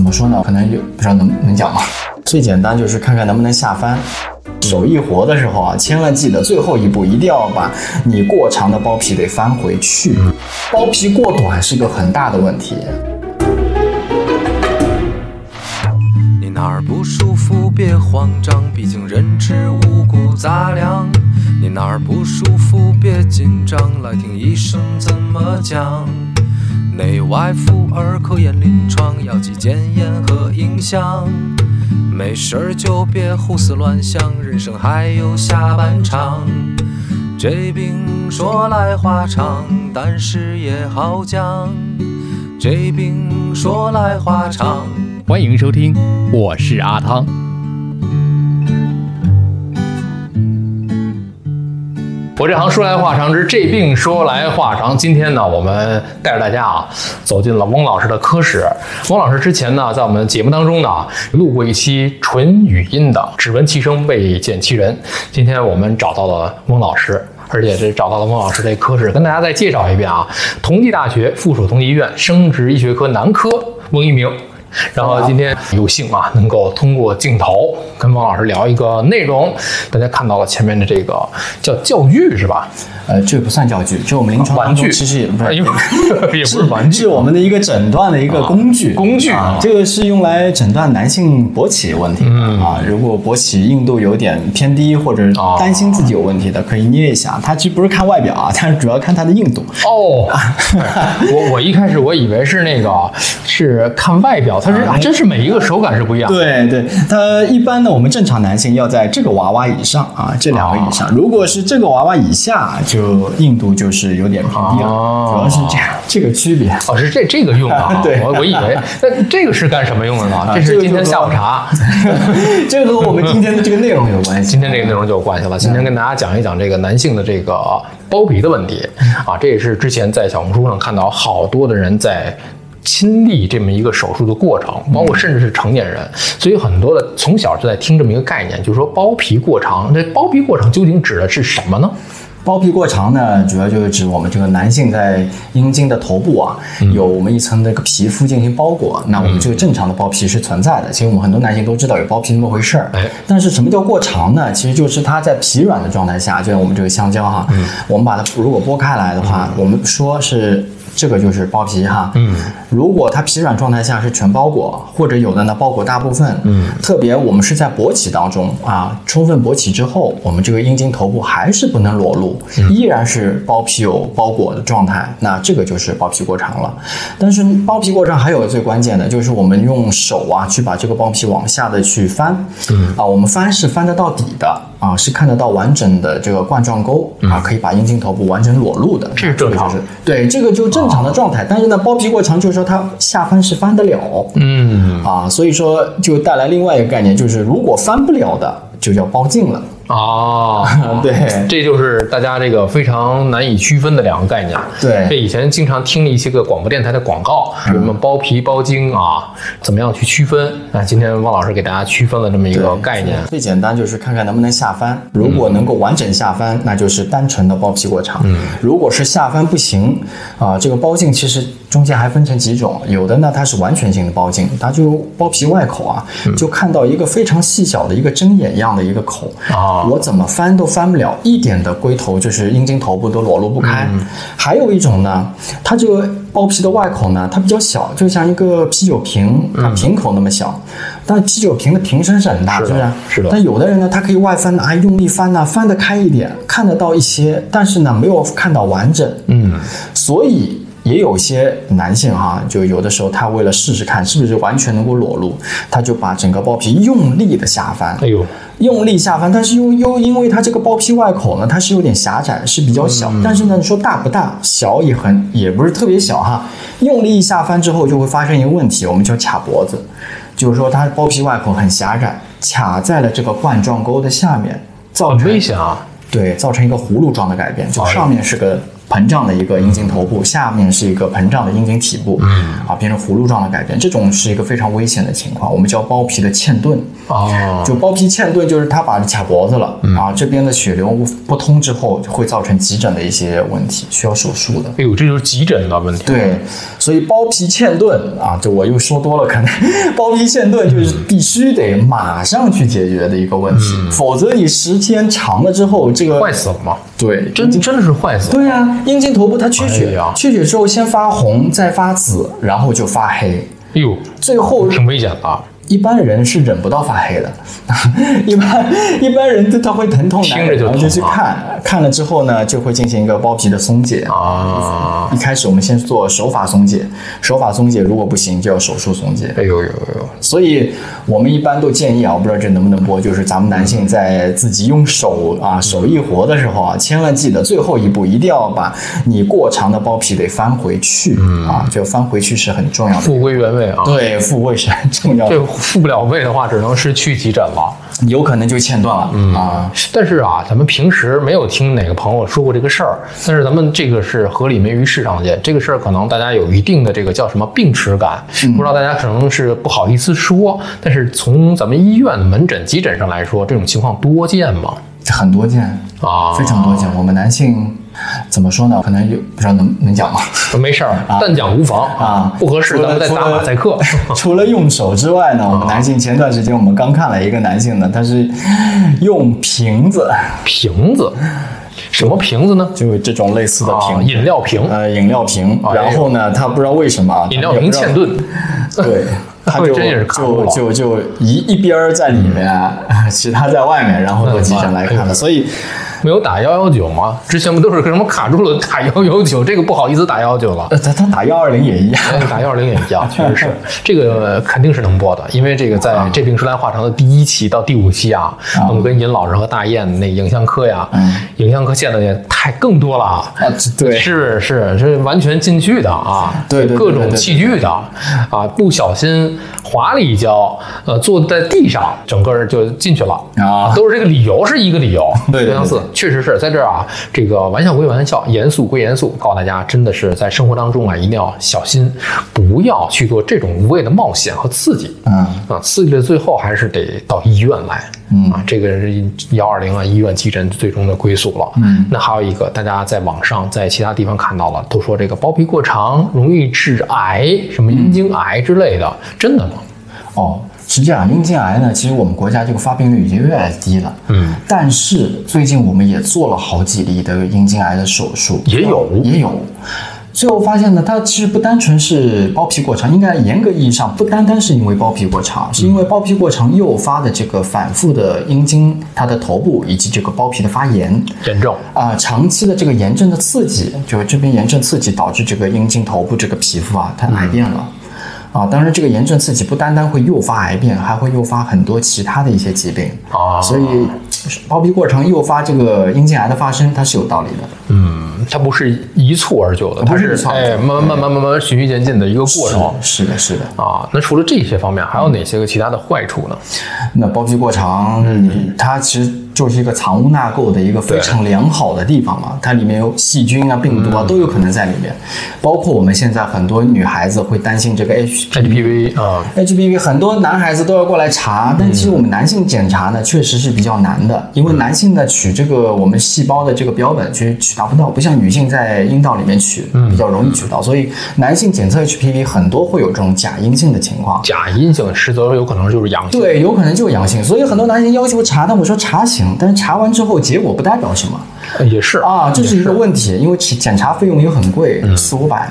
怎么说呢？可能有不知道能能讲吗？最简单就是看看能不能下翻。手一活的时候啊，千万记得最后一步一定要把你过长的包皮给翻回去。包皮过短是个很大的问题。你哪儿不舒服别慌张，毕竟人吃五谷杂粮。你哪儿不舒服别紧张，来听医生怎么讲。内外妇儿科研临床，药剂检验和影像。没事儿就别胡思乱想，人生还有下半场。这病说来话长，但是也好讲。这病说来话长。欢迎收听，我是阿汤。我这行说来话长，之这病说来话长。今天呢，我们带着大家啊，走进了翁老师的科室。翁老师之前呢，在我们节目当中呢，录过一期纯语音的“只闻其声未见其人”。今天我们找到了翁老师，而且这找到了翁老师这科室，跟大家再介绍一遍啊。同济大学附属同济医院生殖医学科男科翁一鸣。然后今天有幸啊，能够通过镜头跟王老师聊一个内容。大家看到了前面的这个叫教具是吧？呃，这不算教具，就我们临床玩具，其实也不是，也不是玩具，是我们的一个诊断的一个工具。工具啊，这个是用来诊断男性勃起问题的啊。如果勃起硬度有点偏低，或者担心自己有问题的，可以捏一下。它其实不是看外表啊，它主要看它的硬度。哦，我我一开始我以为是那个是看外表，它是啊，真是每一个手感是不一样。对对，它一般呢，我们正常男性要在这个娃娃以上啊，这两个以上。如果是这个娃娃以下，就就硬度就是有点偏低了，主要是这样这个区别。哦，是这这个用的。对，我我以为 那这个是干什么用的呢？这是今天下午茶。这个和我们今天的这个内容有关系。今天这个内容就有关系了。今天跟大家讲一讲这个男性的这个包皮的问题啊，这也是之前在小红书上看到好多的人在。亲历这么一个手术的过程，包括甚至是成年人，所以很多的从小就在听这么一个概念，就是说包皮过长。这包皮过长究竟指的是什么呢？包皮过长呢，主要就是指我们这个男性在阴茎的头部啊，有我们一层那个皮肤进行包裹。那我们这个正常的包皮是存在的，其实我们很多男性都知道有包皮那么回事儿。但是什么叫过长呢？其实就是它在疲软的状态下，就像我们这个香蕉哈，我们把它如果剥开来的话，我们说是。这个就是包皮哈，嗯，如果它疲软状态下是全包裹，或者有的呢包裹大部分，嗯，特别我们是在勃起当中啊，充分勃起之后，我们这个阴茎头部还是不能裸露，依然是包皮有包裹的状态，那这个就是包皮过长了。但是包皮过长还有最关键的就是我们用手啊去把这个包皮往下的去翻，嗯，啊，我们翻是翻得到底的。啊，是看得到完整的这个冠状沟啊，可以把阴茎头部完整裸露的，这是正常。对，这个就正常的状态。但是呢，包皮过长就是说它下翻是翻得了，嗯，啊，所以说就带来另外一个概念，就是如果翻不了的，就叫包茎了。哦，对，这就是大家这个非常难以区分的两个概念。对，这以前经常听了一些个广播电台的广告，什么包皮包茎啊，怎么样去区分？那今天汪老师给大家区分了这么一个概念。最简单就是看看能不能下翻，如果能够完整下翻，那就是单纯的包皮过长。嗯，如果是下翻不行啊，这个包茎其实中间还分成几种，有的呢它是完全性的包茎，它就包皮外口啊，就看到一个非常细小的一个针眼一样的一个口啊。我怎么翻都翻不了，一点的龟头就是阴茎头部都裸露不开。还有一种呢，它这个包皮的外口呢，它比较小，就像一个啤酒瓶，它瓶口那么小。但啤酒瓶的瓶身是很大，是不是？是的。但有的人呢，他可以外翻啊，用力翻呢，翻得开一点，看得到一些，但是呢，没有看到完整。嗯，所以。也有些男性哈，就有的时候他为了试试看是不是完全能够裸露，他就把整个包皮用力的下翻，哎呦，用力下翻，但是又又因为它这个包皮外口呢，它是有点狭窄，是比较小，但是呢，你说大不大，小也很也不是特别小哈，用力一下翻之后就会发生一个问题，我们叫卡脖子，就是说它包皮外口很狭窄，卡在了这个冠状沟的下面，造成危险啊，对，造成一个葫芦状的改变，就上面是个。膨胀的一个阴茎头部，下面是一个膨胀的阴茎体部，嗯，啊，变成葫芦状的改变，这种是一个非常危险的情况，我们叫包皮的嵌顿。哦，就包皮嵌顿，就是它把你卡脖子了、啊，这边的血流不通之后，会造成急诊的一些问题，需要手术的。哎呦，这就是急诊的问题。对，所以包皮嵌顿啊，就我又说多了，可能包皮嵌顿就是必须得马上去解决的一个问题，否则你时间长了之后，这个坏死了吗？对，真真的是坏死。对呀、阴茎头部它缺血，哎缺血之后先发红，再发紫，然后就发黑，哎呦，最后挺危险的啊。一般人是忍不到发黑的，一般一般人他会疼痛难忍，然后就去看，看了之后呢，就会进行一个包皮的松解。啊，一开始我们先做手法松解，手法松解如果不行就要手术松解。哎呦呦呦，所以我们一般都建议啊，我不知道这能不能播，就是咱们男性在自己用手啊手艺活的时候啊，千万记得最后一步一定要把你过长的包皮给翻回去、啊，就翻回去是很重要的。复归原位啊。对，复位是很重要的这，复不了费的话，只能是去急诊了。有可能就切断了、嗯啊。但是啊，咱们平时没有听哪个朋友说过这个事儿，但是咱们这个是合理没于市场见，这个事儿可能大家有一定的这个叫什么病耻感，不知道大家可能是不好意思说，但是从咱们医院的门诊、急诊上来说，这种情况多见吗？很多见啊非常多见。我们男性怎么说呢？可能有不知道能能讲吗？没事儿，但讲无妨啊不合适咱们再打马赛克。除了用手之外呢，我们男性前段时间我们刚看了一个男性呢，他是用瓶子，瓶子，什么瓶子呢？就这种类似的瓶啊，饮料瓶，呃，饮料瓶。然后呢，他不知道为什么啊，饮料瓶嵌顿，对，他就就就就一一边儿在里面，其他在外面，然后都急诊来看哎呦的，所以没有打幺幺九吗？之前不都是什么卡住了打幺幺九？这个不好意思打幺幺九了。呃他他打幺二零也一样。哎打幺二零也一样，确实是这个肯定是能播的，因为这个在这病说来话长的第一期到第五期啊，我们跟尹老师和大雁那影像科呀，影像科见的也太更多了啊。啊，对，是是是完全进去的啊，对各种器具的啊，不小心滑了一跤，呃，坐在地上，整个人就进去了啊都是这个理由是一个理由，对相似，确实是在这儿啊，这个玩笑归玩笑，严肃归严肃，告诉大家，真的是在生活当中啊，一定要小心，不要去做这种无谓的冒险和刺激。嗯啊，刺激的最后还是得到医院来。嗯啊，这个是幺二零啊，医院急诊最终的归宿了。嗯，那还有一个，大家在网上在其他地方看到了，都说这个包皮过长容易致癌，什么阴茎癌之类的，真的吗？哦，实际上阴茎癌呢，其实我们国家这个发病率已经越来越低了。嗯，但是最近我们也做了好几例的阴茎癌的手术，也有也有。最后发现呢，它其实不单纯是包皮过长，应该严格意义上不单单是因为包皮过长，是因为包皮过长诱发的这个反复的阴茎它的头部以及这个包皮的发炎。严重啊、长期的这个炎症的刺激，就是这边炎症刺激导致这个阴茎头部这个皮肤啊，它癌变了。啊，当然，这个炎症刺激不单单会诱发癌变，还会诱发很多其他的一些疾病啊所以，包皮过长诱发这个阴茎癌的发生，它是有道理的。嗯，它不是一蹴而就的，它是哎慢慢慢慢慢慢循序渐进的一个过程。是的，是的。啊，那除了这些方面，还有哪些个其他的坏处呢？那包皮过长，嗯它其实就是一个藏污纳垢的一个非常良好的地方嘛，它里面有细菌啊、病嗯毒啊都有可能在里面。包括我们现在很多女孩子会担心这个 HPV。HPV 啊，HPV 很多男孩子都要过来查，但其实我们男性检查呢，确实是比较难的，因为男性呢取这个我们细胞的这个标本，其实取达不到，不像女性在阴道里面取比较容易取到，所以男性检测 HPV 很多会有这种假阴性的情况。假阴性实则有可能就是阳性。对，有可能就是阳性，所以很多男性要求查，但我说查行，但是查完之后结果不代表什么呃也是啊，这是一个问题，因为检检查费用也很贵，四五百。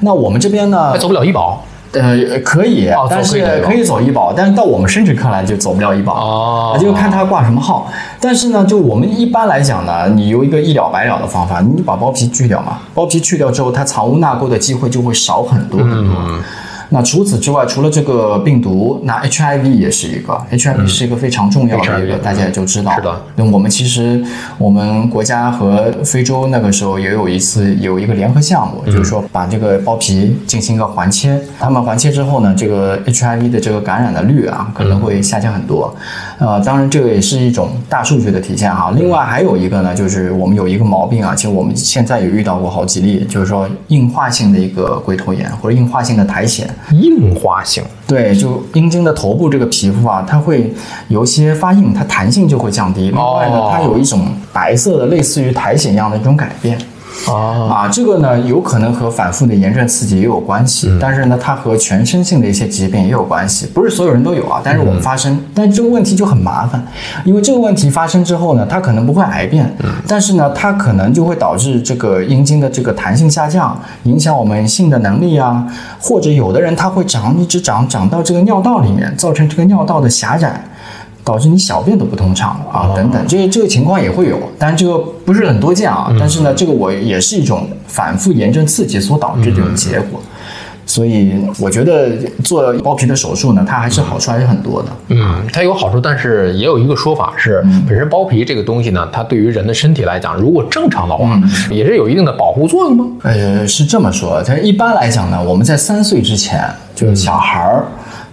那我们这边呢还，走不了医保呃，可以哦，但是可以走医保但是到我们生殖科来就走不了医保就看他挂什么号。但是呢，就我们一般来讲呢，你有一个一了百了的方法，你把包皮去掉嘛，包皮去掉之后，它藏污纳垢的机会就会少很多很多。那除此之外，除了这个病毒，那 HIV 也是一个，HIV 是一个非常重要的一个大家也就知道。是的。那我们其实我们国家和非洲那个时候也有一次有一个联合项目，就是说把这个包皮进行一个环切，他们环切之后呢，这个 HIV 的这个感染的率啊可能会下降很多。呃，当然这个也是一种大数据的体现哈。另外还有一个呢，就是我们有一个毛病啊，其实我们现在也遇到过好几例，就是说硬化性的一个龟头炎或者硬化性的苔藓。硬化型对，就阴茎的头部这个皮肤啊，它会有一些发硬，它弹性就会降低。另外呢，它有一种白色的，类似于苔藓一样的一种改变。啊，啊，这个呢有可能和反复的炎症刺激也有关系，但是呢，它和全身性的一些疾病也有关系，不是所有人都有啊，但是我们发生，但是这个问题就很麻烦，因为这个问题发生之后呢，它可能不会癌变，但是呢，它可能就会导致这个阴茎的这个弹性下降，影响我们性的能力啊，或者有的人他会长一直长长到这个尿道里面，造成这个尿道的狭窄。导致你小便都不通畅啊，等等，这个这个情况也会有，但这个不是很多见啊。但是呢，这个我也是一种反复炎症刺激所导致这种结果。所以我觉得做包皮的手术呢，它还是好处还是很多的。嗯，它有好处，但是也有一个说法是，本身包皮这个东西呢，它对于人的身体来讲，如果正常的话，也是有一定的保护作用吗？呃，是这么说，它一般来讲呢，我们在三岁之前，就是小孩儿。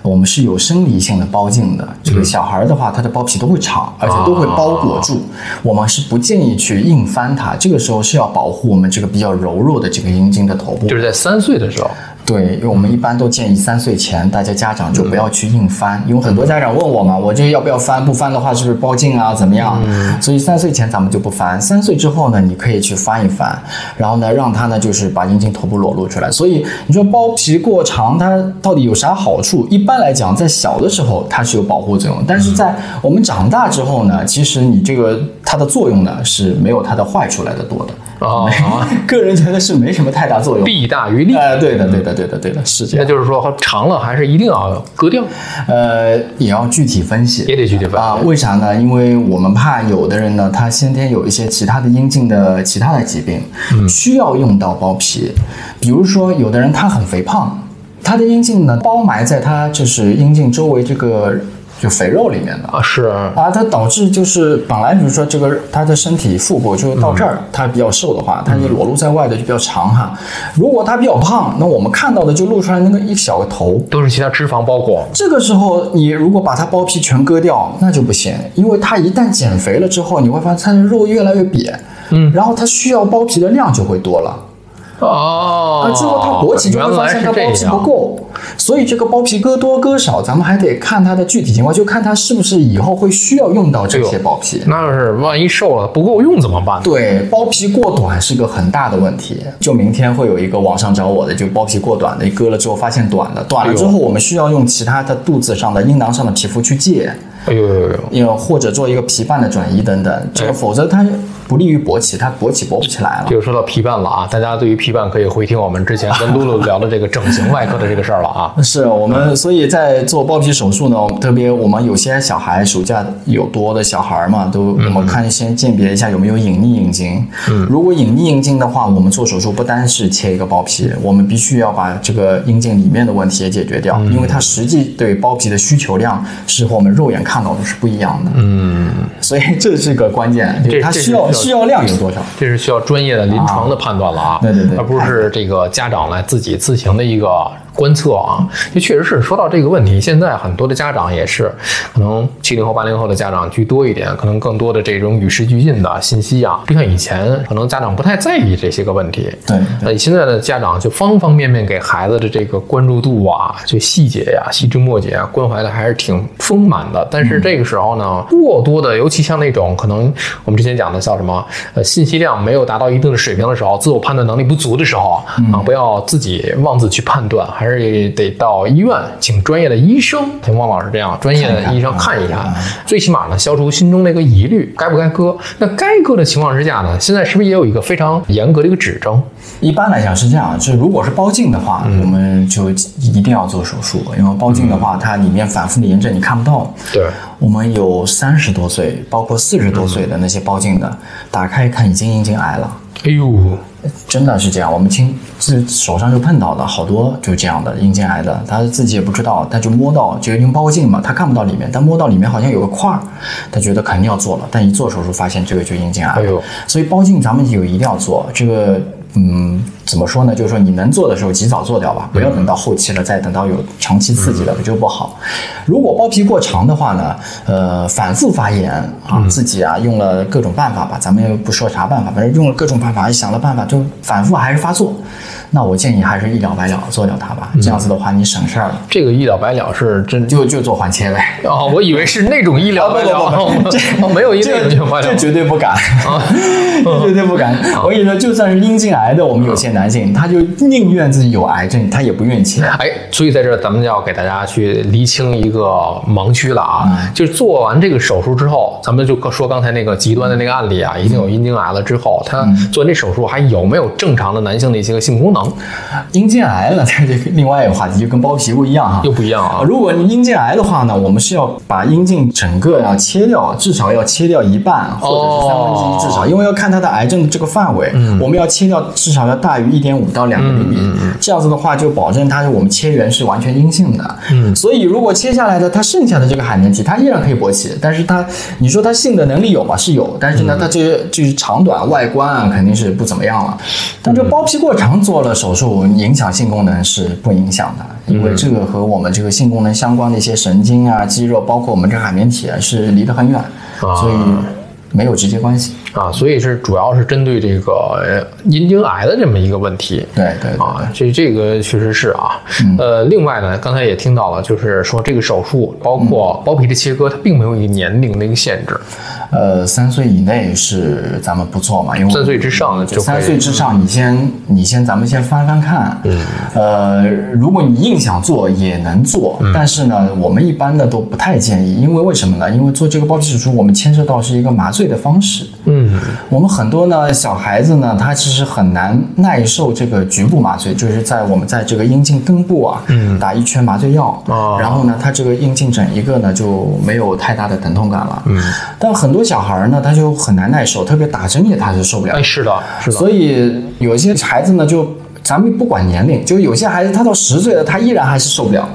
我们是有生理性的包茎的，这个小孩的话，他的包皮都会长，而且都会包裹住。我们是不建议去硬翻它，这个时候是要保护我们这个比较柔弱的这个阴茎的头部。就是在三岁的时候。对，因为我们一般都建议三岁前，大家家长就不要去硬翻，因为很多家长问我嘛，我这个要不要翻？不翻的话是不是包茎啊？怎么样？所以三岁前咱们就不翻，三岁之后呢，你可以去翻一翻，然后呢，让他呢就是把阴茎头部裸露出来。所以你说包皮过长，它到底有啥好处？一般来讲，在小的时候它是有保护作用，但是在我们长大之后呢，其实你这个它的作用呢是没有它的坏处来的多的。啊，个人觉得是没什么太大作用，弊大于利。呃，对的，对的，对的，对的，是这样。那就是说，长了还是一定要割掉，呃，也要具体分析，也得具体分析啊。为啥呢？因为我们怕有的人呢，他先天有一些其他的阴茎的其他的疾病，需要用到包皮。比如说，有的人他很肥胖，他的阴茎呢包埋在他就是阴茎周围这个。就肥肉里面的啊，是啊，它导致就是本来比如说这个它的身体腹部就到这儿，他比较瘦的话，它就裸露在外的就比较长哈。如果它比较胖，那我们看到的就露出来那个一小个头，都是其他脂肪包裹。这个时候你如果把它包皮全割掉，那就不行，因为它一旦减肥了之后，你会发现它的肉越来越瘪，嗯，然后它需要包皮的量就会多了。哦，啊，之后它勃起就会发现它包皮不够，所以这个包皮割多割少，咱们还得看它的具体情况，就看它是不是以后会需要用到这些包皮。那要是万一瘦了不够用怎么办？对，包皮过短是个很大的问题。就明天会有一个网上找我的，就包皮过短的，割了之后发现短了，短了之后我们需要用其他的肚子上的、阴囊上的皮肤去借。哎呦呦呦！因为或者做一个皮瓣的转移等等，这个否则它不利于勃起，它勃起勃不起来了。就说到皮瓣了啊，大家对于皮瓣可以回听我们之前跟露露聊的这个整形外科的这个事儿了啊。是我们，所以在做包皮手术呢，特别我们有些小孩暑假有多的小孩嘛，都我们看先鉴别一下有没有隐匿阴茎。嗯，如果隐匿阴茎的话，我们做手术不单是切一个包皮，我们必须要把这个阴茎里面的问题也解决掉，因为它实际对包皮的需求量是和我们肉眼看到的是不一样的。嗯，所以这是个关键，就是它需要需要量有多少。这是需要专业的临床的判断了啊，对对对而不是这个家长来自己自行的一个观测啊。这确实是说到这个问题，现在很多的家长也是，可能七零后、八零后的家长居多一点，可能更多的这种与时俱进的信息啊，不像以前，可能家长不太在意这些个问题。对那现在的家长就方方面面给孩子的这个关注度啊，就细节呀、细枝末节啊，关怀的还是挺丰满的。但是这个时候呢，过多的，尤其像那种可能我们之前讲的叫什么，呃，信息量没有达到一定的水平的时候，自我判断能力不足的时候啊，不要自己妄自去判断，还是得到医院请专业的医生，像汪老师这样专业的医生看一看，最起码呢，消除心中的一个疑虑，该不该割？那该割的情况之下呢，现在是不是也有一个非常严格的一个指征？一般来讲是这样，就是如果是包茎的话，我们就一定要做手术，因为包茎的话，它里面反复的炎症你看不到。对，我们有三十多岁，包括四十多岁的那些包茎的，打开一看已经阴茎癌了。哎呦，真的是这样，我们亲自手上就碰到了好多就这样的阴茎癌的，他自己也不知道，他就摸到就因为包镜嘛，他看不到里面，但摸到里面好像有个块儿，他觉得肯定要做了，但一做手术发现这个就阴茎癌了。哎呦所以包镜咱们有一定要做，这个嗯怎么说呢？就是说你能做的时候及早做掉吧，不要等到后期了再等到有长期刺激了，就不好。如果包皮过长的话呢，呃，反复发炎啊，自己啊用了各种办法吧，咱们又不说啥办法，反正用了各种办法，想了办法，就反复还是发作。那我建议还是一了百了做掉它吧，这样子的话你省事儿了，这个一了百了是真就就做环切呗。哦，我以为是那种一了百了，这哦没有医这疗医疗百了这绝对不敢，这绝对不敢。我跟你说，就算是阴茎癌的，我们有些男性，他就宁愿自己有癌症，他也不愿切。哎，所以在这儿咱们要给大家去厘清一个盲区了啊，嗯就是做完这个手术之后，咱们就说刚才那个极端的那个案例啊，已经有阴茎癌了之后，他嗯做完这手术还有没有正常的男性的一些个性功能？阴茎癌呢，这是另外一个话题，就跟包皮不一样哈。又不一样啊如果你阴茎癌的话呢，我们是要把阴茎整个要切掉，至少要切掉一半或者是三分之一，至少，因为要看它的癌症的这个范围，我们要切掉至少要大于一点五到两个厘米，这样子的话就保证它是我们切缘是完全阴性的。嗯，所以如果切下来的它剩下的这个海绵体，它依然可以勃起，但是它你说它性的能力有吗？是有，但是呢，它这个就是长短外观啊肯定是不怎么样了。但这包皮过长做了手术，影响性功能是不影响的，因为这个和我们这个性功能相关的一些神经啊、肌肉，包括我们这个海绵体啊，是离得很远，所以没有直接关系。啊，所以是主要是针对这个呃阴茎癌的这么一个问题。对对对啊，这这个确实是啊。嗯呃，另外呢，刚才也听到了，就是说这个手术包括包皮的切割，它并没有一个年龄的一个限制。呃，三岁以内是咱们不做嘛，因为三岁之上就三岁之上，你先你先咱们先翻翻看，嗯，呃，如果你硬想做也能做，但是呢，我们一般的都不太建议，因为为什么呢？因为做这个包皮手术，我们牵涉到是一个麻醉的方式，嗯，我们很多呢小孩子呢，他其实很难耐受这个局部麻醉，就是在我们在这个阴茎根部啊，嗯，打一圈麻醉药，哦然后呢，他这个阴茎整一个呢就没有太大的疼痛感了，嗯，但很多小孩儿呢，他就很难耐受，特别打针也他是受不了。哎，，是的，是的。所以有一些孩子呢，就咱们不管年龄，就有些孩子他到十岁了，他依然还是受不了，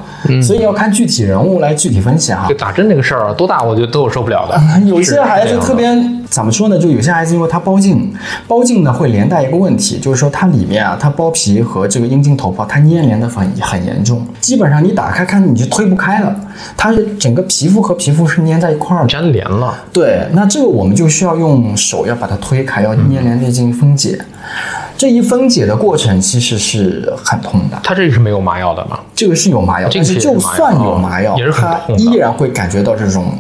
所以要看具体人物来具体分析哈就。打针这个事儿啊，多大我觉得都有受不了的。有是些孩子特别怎么说呢？就有些孩子因为他包茎，包茎呢会连带一个问题，就是说它里面啊，它包皮和这个阴茎头泡它粘连的很很严重，基本上你打开看你就推不开了，它是整个皮肤和皮肤是粘在一块儿的。粘连了。对，那这个我们就需要用手要把它推开，要粘连进行分解。这一分解的过程其实是很痛的，它这个是没有麻药的吗？这个是有麻药，这个但是就算有麻药也是，很它依然会感觉到这种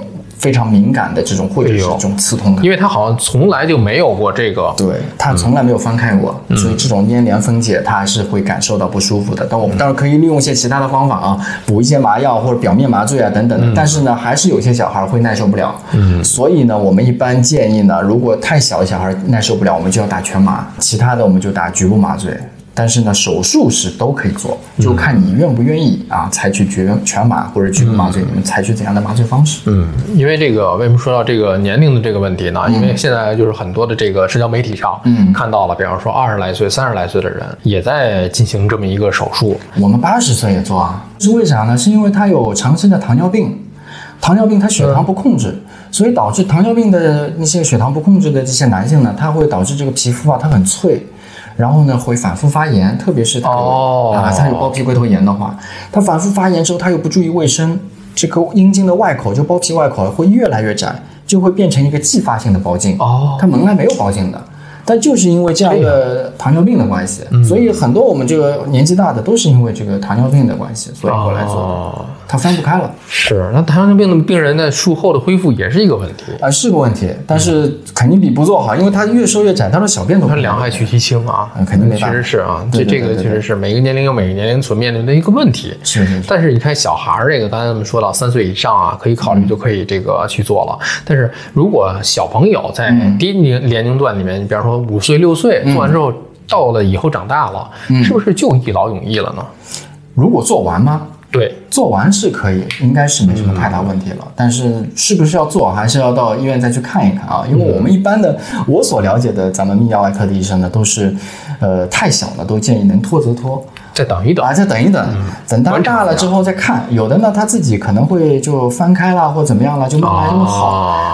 非常敏感的这种或者是这种刺痛感。因为它好像从来就没有过这个。对，它从来没有翻开过，嗯所以这种粘连分解，它还是会感受到不舒服的。但我们当然可以利用一些其他的方法啊，补一些麻药或者表面麻醉啊等等嗯。但是呢，还是有些小孩会耐受不了。嗯，所以呢，我们一般建议呢，如果太小的小孩耐受不了，我们就要打全麻，其他的我们就打局部麻醉。但是呢，手术是都可以做，就看你愿不愿意啊，采取全全麻或者局部麻醉，你们采取怎样的麻醉方式？嗯，因为这个为什么说到这个年龄的这个问题呢？因为现在就是很多的这个社交媒体上，嗯看到了，比方说二十来岁、三十来岁的人也在进行这么一个手术。我们八十岁也做啊，是为啥呢？是因为他有长期的糖尿病，糖尿病他血糖不控制，所以导致糖尿病的那些血糖不控制的这些男性呢，他会导致这个皮肤啊，它很脆。然后呢，会反复发炎，特别是他有、哦啊，他有包皮龟头炎的话，他反复发炎之后，他又不注意卫生，这个阴茎的外口，就包皮外口会越来越窄，就会变成一个继发性的包茎。哦它门外没有包茎的。但就是因为这样的糖尿病的关系，所以很多我们这个年纪大的都是因为这个糖尿病的关系，所以过来做的。哦，它翻不开了，是。那糖尿病的病人在术后的恢复也是一个问题，啊、是个问题，但是肯定比不做好，因为它越瘦越窄，它的小便都它不两害取其轻啊，嗯肯定没办法确实是啊，这这个确实是每个年龄有每个年龄所面临的一个问题。是是是，但是你看小孩儿这个，刚才我们说到三岁以上啊，可以考虑就可以这个去做了。但是如果小朋友在低年年龄段里面，你比方说五岁六岁做完之后，到了以后长大了，是不是就一劳永逸了呢？如果做完吗？对，做完是可以，应该是没什么太大问题了。但是是不是要做，还是要到医院再去看一看啊？因为我们一般的，我所了解的，咱们泌尿外科的医生呢，都是，呃，太小了都建议能拖则拖。再等一等啊，再等一等，等它大了之后再看。有的呢，它自己可能会就翻开了或怎么样了，就慢慢就好。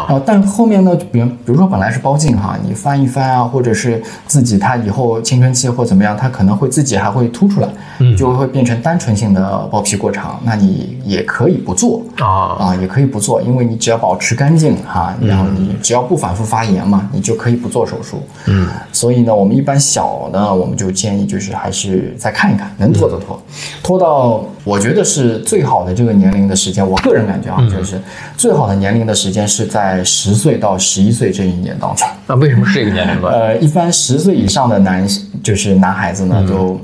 啊，但后面呢，比比如说本来是包茎哈，你翻一翻啊，或者是自己它以后青春期或怎么样，它可能会自己还会凸出来，就会变成单纯性的包皮过长。那你也可以不做啊啊，也可以不做，因为你只要保持干净哈，然后你只要不反复发炎嘛，你就可以不做手术。嗯，所以呢，我们一般小呢，我们就建议就是还是再看一看。能拖就拖，拖到我觉得是最好的这个年龄的时间。我个人感觉啊，就是最好的年龄的时间是在十岁到十一岁这一年当中。那为什么是这个年龄段？呃，一般十岁以上的男就是男孩子呢，都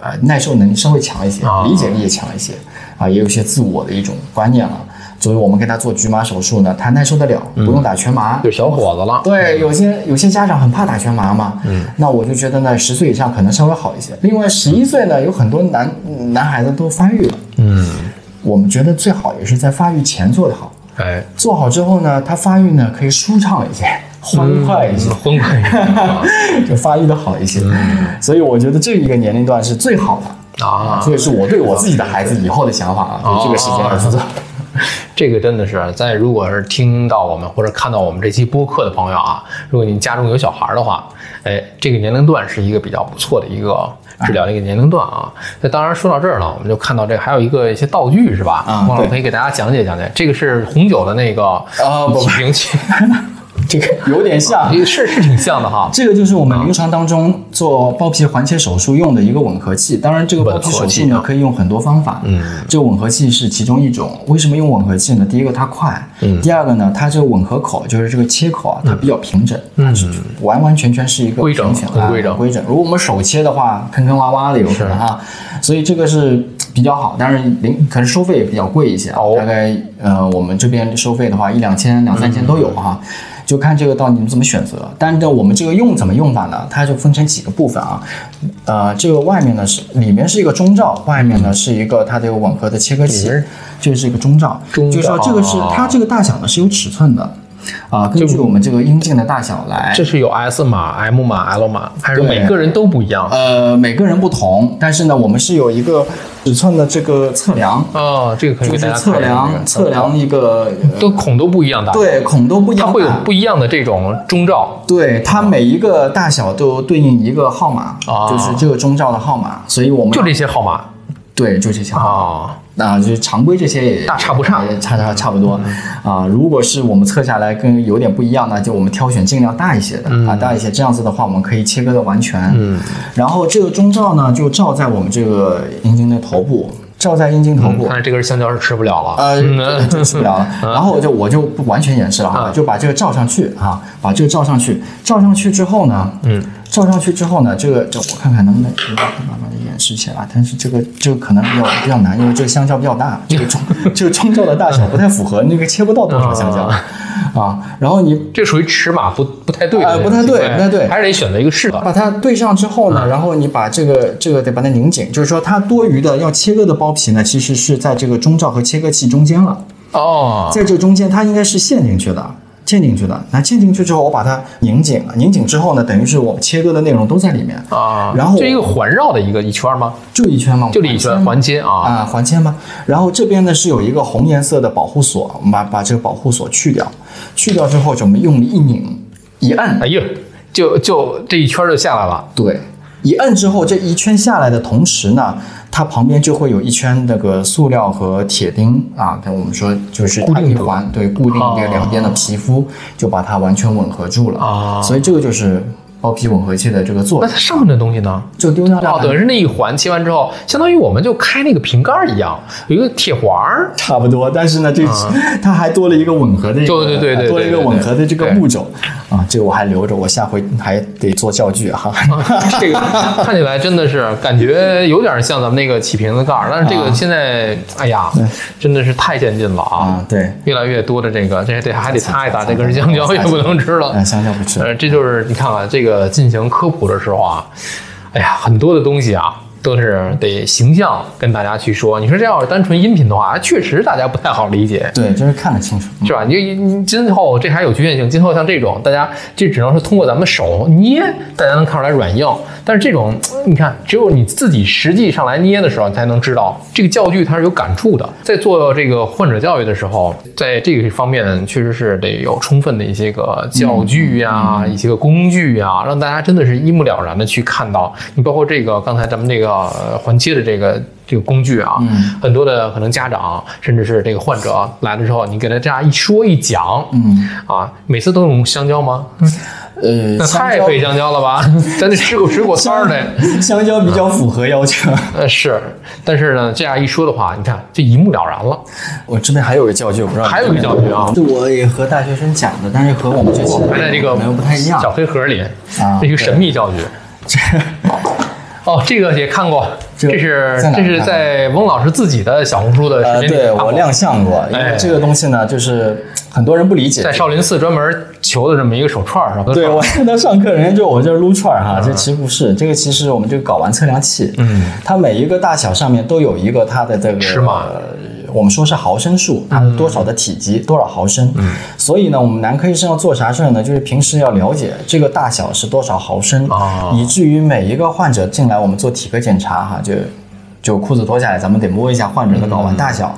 呃耐受能力稍微强一些，理解力也强一些啊，也有一些自我的一种观念了。所以我们给他做局麻手术呢，他耐受得了，不用打全麻，就小伙子了。对，有些有些家长很怕打全麻嘛，嗯，那我就觉得呢，十岁以上可能稍微好一些。另外，十一岁呢，有很多男男孩子都发育了，嗯，我们觉得最好也是在发育前做的好，哎，做好之后呢，他发育呢可以舒畅一些，欢快一些，欢快一些，就发育的好一些。所以我觉得这一个年龄段是最好的。啊，这也是我对我自己的孩子以后的想法啊，就这个时间来做。这个真的是在，如果是听到我们或者看到我们这期播客的朋友啊，如果你家中有小孩的话，哎，这个年龄段是一个比较不错的一个治疗的一个年龄段啊。那当然说到这儿了，我们就看到这个还有一个一些道具是吧？啊，王老可以给大家讲解讲解。这个是红酒的那个啊，不瓶器。这个有点像，是是挺像的哈。这个就是我们临床当中做包皮环切手术用的一个吻合器。当然，这个包皮手术呢可以用很多方法。嗯，这个吻合器是其中一种。为什么用吻合器呢？第一个它快，嗯，第二个呢，它这个吻合口就是这个切口啊，它比较平整，嗯，完完全全是一个规整，很规整，规整。如果我们手切的话，坑坑洼洼的有可能哈。所以这个是比较好，但是零可是收费也比较贵一些，大概呃我们这边收费的话一两千两三千都有哈。就看这个到你们怎么选择，但是我们这个用怎么用法呢？它就分成几个部分啊，呃，这个外面呢是里面是一个中罩，外面呢是一个它的吻合的切割器，就是一个中罩，就是说这个是它这个大小呢是有尺寸的。啊，根据我们这个阴茎的大小来，这是有 S 码、M 码、L 码，还是每个人都不一样？呃，每个人不同，但是呢，我们是有一个尺寸的这个测量。哦，这个可以就是测量测量一个，都孔都不一样大。对，孔都不一样，它会有不一样的这种中罩。对，它每一个大小都对应一个号码，就是这个中罩的号码，所以我们就这些号码。对，就这些号码。啊，就是常规这些也大差不差，差差差不多啊。如果是我们测下来跟有点不一样呢，就我们挑选尽量大一些的啊，大一些，这样子的话我们可以切割的完全。嗯，然后这个中罩呢，就罩在我们这个阴茎的头部。罩在阴茎头部，看来这根香蕉是吃不了了，呃，吃不了了。然后我就我就不完全演示了哈，就把这个罩上去啊，把这个罩上去。罩上去之后呢，嗯，罩上去之后呢，这个这我看看能不能慢慢的演示起来。但是这个这个可能比较比较难，因为这个香蕉比较大，这个中 这个中罩的大小不太符合，那个切不到多少香蕉。啊，然后你这属于尺码不不太对，不太对，不太对，还是得选择一个适合。把它对上之后呢，然后你把这个这个得把它拧紧，就是说它多余的要切割的包皮呢，其实是在这个中罩和切割器中间了。哦，在这中间它应该是陷进去的。嵌进去的，那嵌进去之后，我把它拧紧了。拧紧之后呢，等于是我们切割的内容都在里面啊。然后就一个环绕的一个一圈吗？就一圈吗？就一圈环切啊啊，环切吗？然后这边呢是有一个红颜色的保护锁，我们把把这个保护锁去掉，去掉之后，就我们用力一拧一按，哎呦，就就这一圈就下来了。对，一摁之后，这一圈下来的同时呢。它旁边就会有一圈那个塑料和铁钉啊，跟我们说就是固定环，对，固定这两边的皮肤，就把它完全吻合住了啊。所以这个就是。包皮吻合器的这个做，那它上面的东西呢？就丢掉。哦，等于是那一环切完之后，相当于我们就开那个瓶盖一样，有一个铁环儿，差不多。但是呢，这 它还多了一个吻合的，对对对对，多了一个吻合的这个步骤啊。这个我还留着，我下回还得做教具哈。这个看起来真的是感觉有点像咱们那个起瓶子盖儿，但是这个现在，哎呀，真的是太先进了啊！对，越来越多的这个，这得还得擦一擦，这根香蕉也不能吃了，香蕉不吃。呃，这就是你看看这个。进行科普的时候啊，哎呀，很多的东西啊，都是得形象跟大家去说。你说这要是单纯音频的话，确实大家不太好理解。对，就是看得清楚。是吧？你你今后这还有局限性，今后像这种，大家这只能是通过咱们手捏，大家能看出来软硬。但是这种，你看，只有你自己实际上来捏的时候，你才能知道这个教具它是有感触的。在做这个患者教育的时候，在这个方面确实是得有充分的一些个教具呀、一些个工具呀，让大家真的是一目了然的去看到。你包括这个刚才咱们这个呃还切的这个。这个工具啊，很多的可能家长甚至是这个患者来了之后，你给他这样一说一讲，嗯，啊，每次都用香蕉吗？呃，那太费香蕉了吧？咱得吃口水果摊儿的。香蕉比较符合要求。呃，是，但是呢，这样一说的话，你看就一目了然了。我这边还有个教具，我不知道还有一个教具啊，就我也和大学生讲的，但是和我们这期还在这个不太一样。小黑盒里啊这是个神秘教具。哦，这个也看过，这是这是在翁老师自己的小红书的对我亮相过，因哎为这个东西呢，就是很多人不理解。在少林寺专门求的这么一个手串儿上。对 我看他上课，人家就我这儿撸串儿哈，这其实不是，这个其实我们这个睾丸测量器，嗯，它每一个大小上面都有一个它的这个尺码呃我们说是毫升数，它多少的体积，多少毫升。嗯，所以呢，我们男科医生要做啥事儿呢？就是平时要了解这个大小是多少毫升，哦以至于每一个患者进来，我们做体格检查哈，就就裤子脱下来，咱们得摸一下患者的睾丸大小。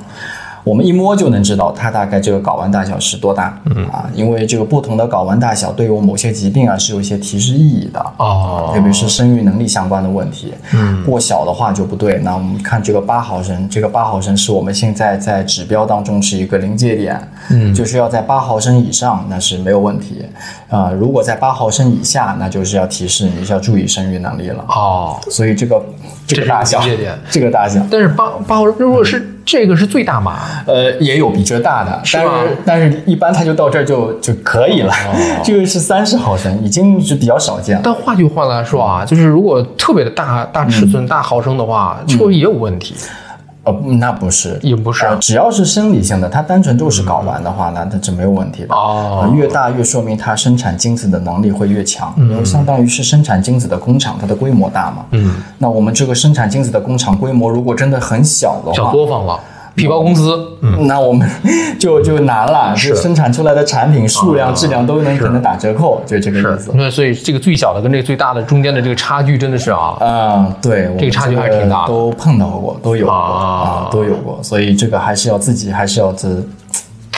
我们一摸就能知道它大概这个睾丸大小是多大，嗯。啊，因为这个不同的睾丸大小对于我某些疾病啊是有一些提示意义的，哦。特别是生育能力相关的问题，嗯，过小的话就不对。那我们看这个八毫升，这个八毫升是我们现在在指标当中是一个临界点，嗯，就是要在八毫升以上那是没有问题，啊、如果在八毫升以下，那就是要提示你要注意生育能力了。哦，所以这个这个大小这个大小，但是八八毫升，如果是这个是最大码，呃，也有比这大的，但是但是一般它就到这儿就就可以了。这个是三十毫升，已经是比较少见了。但换句话来说啊，就是如果特别的大大尺寸、大毫升的话，是不是也有问题？呃，那不是，也不是呃只要是生理性的，它单纯就是睾丸的话，那它是没有问题的。哦呃越大越说明它生产精子的能力会越强，因为相当于是生产精子的工厂，它的规模大嘛。嗯，那我们这个生产精子的工厂规模如果真的很小的小话，作坊了，皮包公司，嗯，那我们就就难了，就生产出来的产品数量、质量都能可能打折扣，就这个意思，。那所以这个最小的跟这个最大的中间的这个差距真的是啊，啊、对，这个差距还是挺大的。都碰到过，都有过啊。啊，都有过，所以这个还是要自己还是要自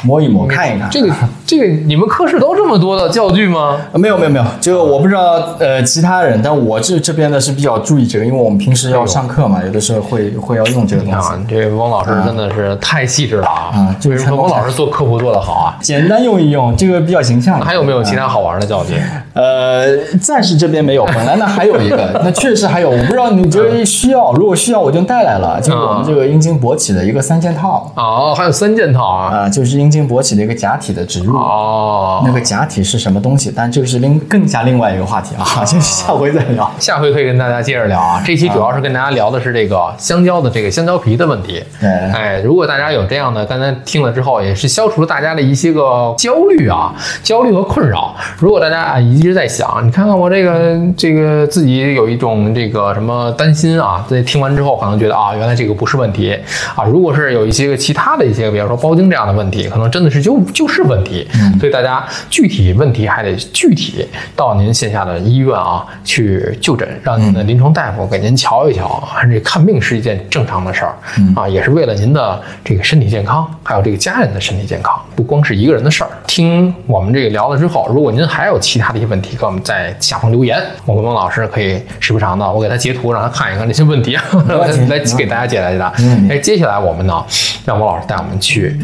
摸一摸、看一看。这个这个你们科室都这么多的教具吗？呃没有没有没有，就我不知道呃其他人，但我这这边的是比较注意这个，因为我们平时要上课嘛，有的时候会会要用这个东西。这翁老师真的是太细致了啊！啊就是为什么翁老师做科普做的好啊？简单用一用，这个比较形象。还有没有其他好玩的教具？呃，暂时这边没有，本来呢还有一个，那确实还有，我不知道你觉得需要，如果需要我就带来了，就是我们这个阴茎勃起的一个三件套哦，还有三件套啊！啊、就是阴茎勃起的一个假体的植入。哦，那个假体是什么东西？但这个是另更加另外一个话题啊，就是下回再聊。下回可以跟大家接着聊啊。这期主要是跟大家聊的是这个香蕉的这个香蕉皮的问题。对哎，如果大家有这样的，刚才听了之后，也是消除了大家的一些个焦虑啊、焦虑和困扰。如果大家啊一直在想，你看看我这个这个自己有一种这个什么担心啊，在听完之后可能觉得啊，原来这个不是问题啊。如果是有一些个其他的一些，比方说包茎这样的问题，可能真的是就就是问题。所以大家具体问题还得具体到您线下的医院啊去就诊，让您的临床大夫给您瞧一瞧啊。这看病是一件正常的事儿啊，也是为了您的这个身体健康，还有这个家人的身体健康，不光是一个人的事儿。听我们这个聊了之后，如果您还有其他的一些问题，给我们在下方留言，我跟孟老师可以时不常的我给他截图，让他看一看这些问题，来给大家解答解答哎，接下来我们呢，让孟老师带我们去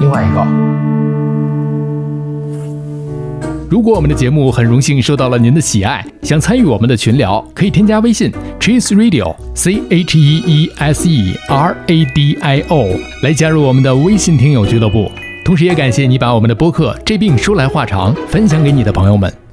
另外一个。如果我们的节目很荣幸受到了您的喜爱，想参与我们的群聊，可以添加微信 Cheese Radio C H E E S E R A D I O 来加入我们的微信听友俱乐部。同时，也感谢你把我们的播客《这病说来话长》分享给你的朋友们。